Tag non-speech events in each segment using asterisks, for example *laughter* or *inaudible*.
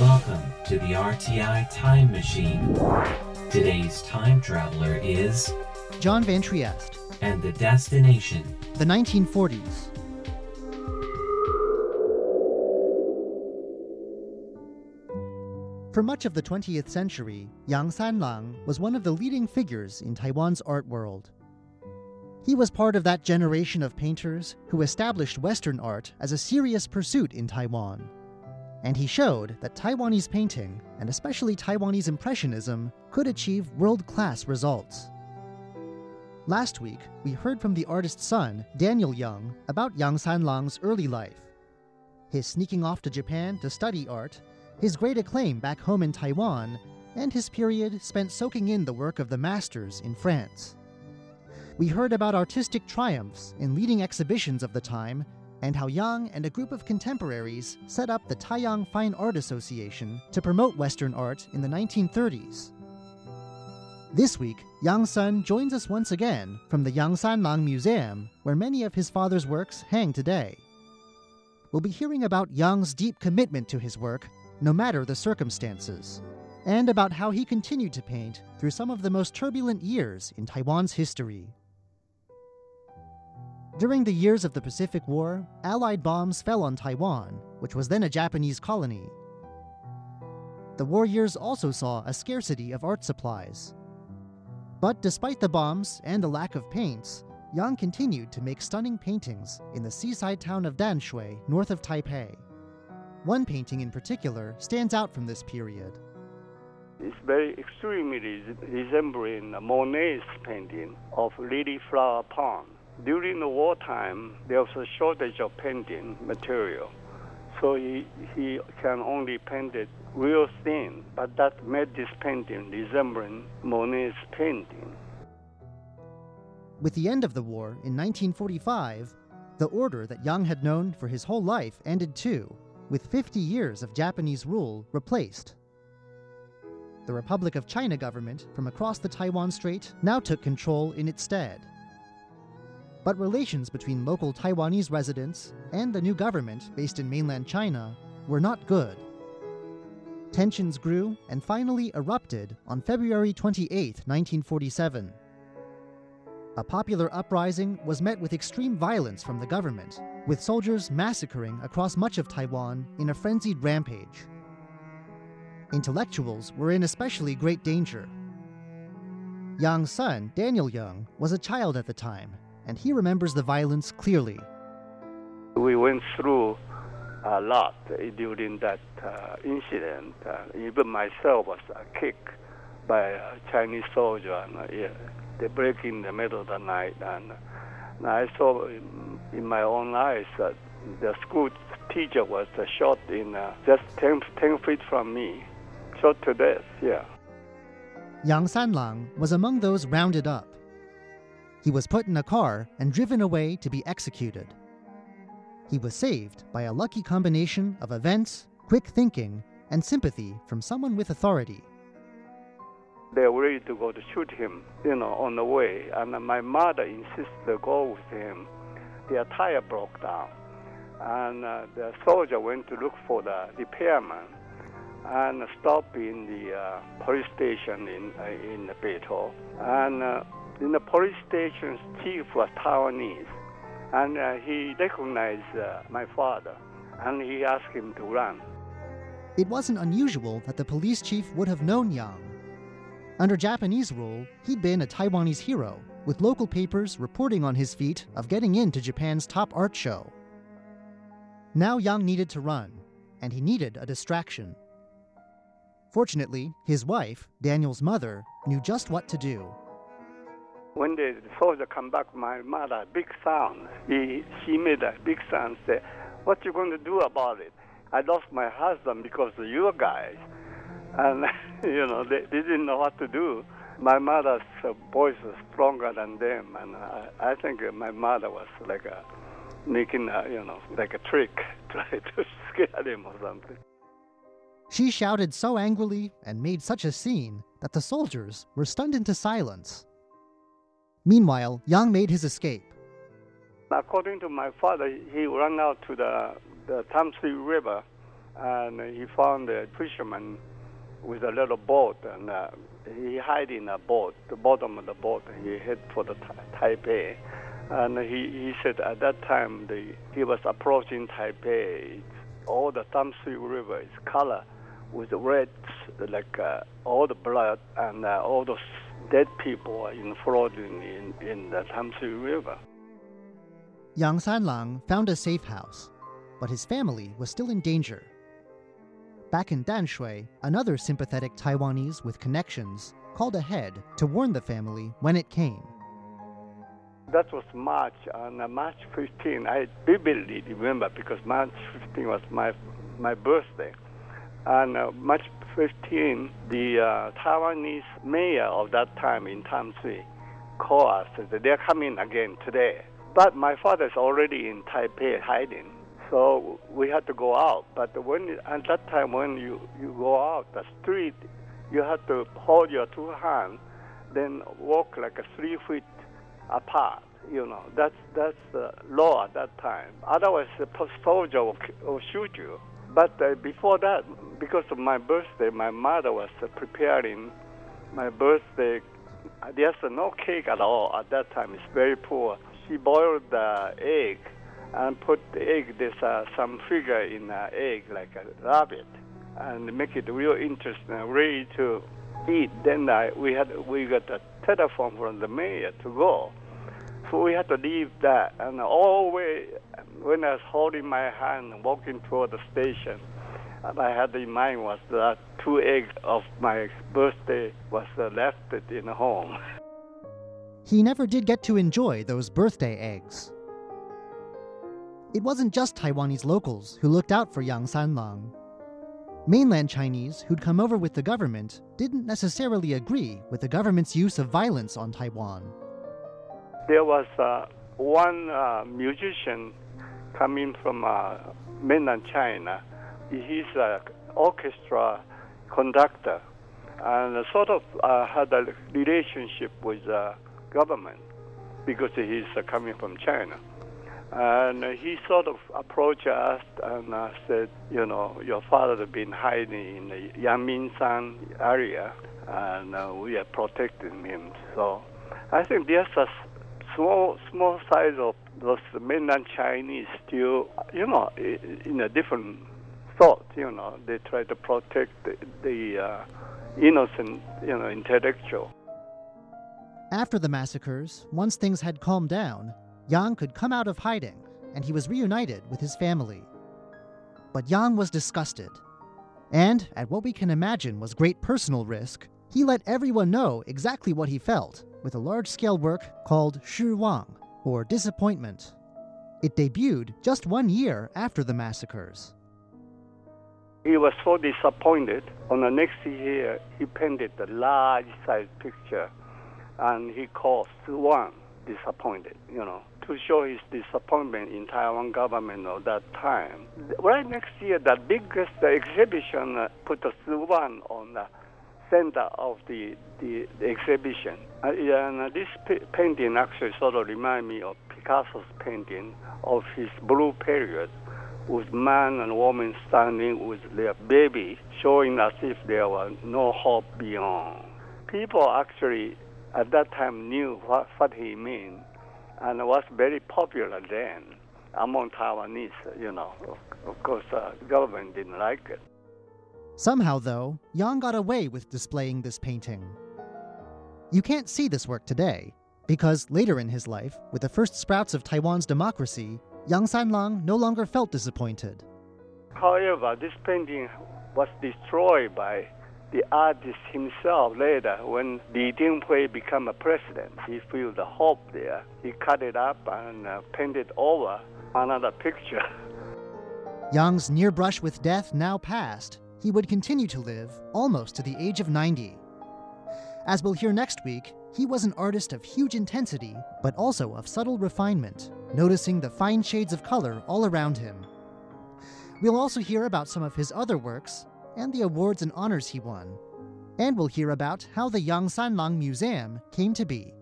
Welcome to the RTI Time Machine. Today's time traveler is, John Van Trieste, and the destination, the 1940s. For much of the 20th century, Yang Sanlang was one of the leading figures in Taiwan's art world. He was part of that generation of painters who established Western art as a serious pursuit in Taiwan. And he showed that Taiwanese painting, and especially Taiwanese Impressionism, could achieve world class results. Last week, we heard from the artist's son, Daniel Young, about Yang Sanlang's early life. His sneaking off to Japan to study art, his great acclaim back home in Taiwan, and his period spent soaking in the work of the masters in France. We heard about artistic triumphs in leading exhibitions of the time and how Yang and a group of contemporaries set up the Taiyang Fine Art Association to promote Western art in the 1930s. This week, Yang Sun joins us once again from the Yang Sanlang Museum, where many of his father's works hang today. We'll be hearing about Yang's deep commitment to his work, no matter the circumstances, and about how he continued to paint through some of the most turbulent years in Taiwan's history. During the years of the Pacific War, Allied bombs fell on Taiwan, which was then a Japanese colony. The war years also saw a scarcity of art supplies. But despite the bombs and the lack of paints, Yang continued to make stunning paintings in the seaside town of Danshui, north of Taipei. One painting in particular stands out from this period. It's very extremely resembling Monet's painting of Lily Flower Pond. During the wartime, there was a shortage of painting material, so he, he can only paint it real thin, but that made this painting resembling Monet's painting. With the end of the war in 1945, the order that Yang had known for his whole life ended too, with 50 years of Japanese rule replaced. The Republic of China government from across the Taiwan Strait now took control in its stead. But relations between local Taiwanese residents and the new government based in mainland China were not good. Tensions grew and finally erupted on February 28, 1947. A popular uprising was met with extreme violence from the government, with soldiers massacring across much of Taiwan in a frenzied rampage. Intellectuals were in especially great danger. Yang's son, Daniel Young, was a child at the time, and he remembers the violence clearly. We went through a lot during that uh, incident. Uh, even myself was uh, kicked by a Chinese soldier. And, uh, yeah, they break in the middle of the night, and, and I saw in, in, my own eyes that the school teacher was uh, shot in uh, just 10, 10 feet from me, shot to death. Yeah. Yang Sanlang was among those rounded up. He was put in a car and driven away to be executed. He was saved by a lucky combination of events, quick thinking, and sympathy from someone with authority. They were ready to go to shoot him, you know, on the way, and my mother insisted to go with him. Their tire broke down, and uh, the soldier went to look for the repairman and stopped in the uh, police station in uh, in Beitou. And uh, in the police station's chief was Taiwanese, and uh, he recognized uh, my father, and he asked him to run. It wasn't unusual that the police chief would have known Yang. Under Japanese rule, he'd been a Taiwanese hero, with local papers reporting on his feat of getting into Japan's top art show. Now Yang needed to run, and he needed a distraction. Fortunately, his wife, Daniel's mother, knew just what to do. When the soldier come back, my mother big sound. He, she made a big sound. Say, "What you going to do about it? I lost my husband because of you guys." And *laughs* you know they, they didn't know what to do. My mother's voice was stronger than them, and I, I think my mother was like a, making a, you know like a trick, *laughs* try to scare them or something. She shouted so angrily and made such a scene that the soldiers were stunned into silence. Meanwhile, Yang made his escape. According to my father, he ran out to the, the Tamsui River and he found a fisherman with a little boat, and uh, he hid in a boat, the bottom of the boat, and he head for the Taipei. And he, he said at that time the, he was approaching Taipei. All the Tamsui River is color with red, like uh, all the blood and uh, all those dead people are in floating in, in the Tamsui River. Yang Sanlang found a safe house, but his family was still in danger. Back in Danshui, another sympathetic Taiwanese with connections called ahead to warn the family when it came. That was March, on uh, March 15. I vividly remember because March 15 was my my birthday. And uh, March 15, the uh, Taiwanese mayor of that time in Tamsui called us they're coming again today. But my father's already in Taipei hiding, so we had to go out. But when at that time when you, you go out the street, you have to hold your two hands, then walk like a three feet apart. You know that's that's the law at that time. Otherwise, the soldier will, will shoot you. But uh, before that, because of my birthday, my mother was uh, preparing my birthday. There's uh, no cake at all at that time. It's very poor. She boiled the egg and put the egg. There's uh, some figure in the egg, like a rabbit, and make it real interesting, ready to eat. Then I, we had we got a telephone from the mayor to go. So we had to leave that, and all the way when I was holding my hand and walking toward the station, what I had in mind was that two eggs of my birthday was left in the home. He never did get to enjoy those birthday eggs. It wasn't just Taiwanese locals who looked out for Yang Sanlang. Mainland Chinese who'd come over with the government didn't necessarily agree with the government's use of violence on Taiwan. There was uh, one uh, musician coming from uh, mainland China. He's an orchestra conductor and sort of uh, had a relationship with the government because he's uh, coming from China. And he sort of approached us and uh, said, you know, your father has been hiding in the Yangmingshan area, and uh, we are protecting him. So I think there's a small small size of those mainland Chinese still, you know, in a different thought. You know, they try to protect the, the uh, innocent, you know, intellectual. After the massacres, once things had calmed down, Yang could come out of hiding, and he was reunited with his family. But Yang was disgusted, and at what we can imagine was great personal risk, he let everyone know exactly what he felt with a large scale work called Shi Wang, or Disappointment. It debuted just one year after the massacres. He was so disappointed. On the next year, he painted a large size picture and he called Wang disappointed, you know, to show his disappointment in Taiwan government of that time. Right next year, the biggest exhibition put Wang on the center of the, the, the exhibition. Uh, and uh, this p- painting actually sort of reminds me of Picasso's painting of his blue period with man and woman standing with their baby, showing as if there was no hope beyond. People actually at that time knew what, what he meant and was very popular then among Taiwanese, you know. Of, of course, uh, government didn't like it. Somehow, though, Yang got away with displaying this painting. You can't see this work today, because later in his life, with the first sprouts of Taiwan's democracy, Yang Sanlang no longer felt disappointed. However, this painting was destroyed by the artist himself later when Lee Teng-hui became a president. He felt the hope there. He cut it up and uh, painted over another picture. Yang's near brush with death now past, he would continue to live almost to the age of 90. As we'll hear next week, he was an artist of huge intensity, but also of subtle refinement, noticing the fine shades of color all around him. We'll also hear about some of his other works and the awards and honors he won. And we'll hear about how the Yang Sanlang Museum came to be.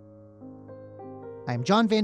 I'm John Van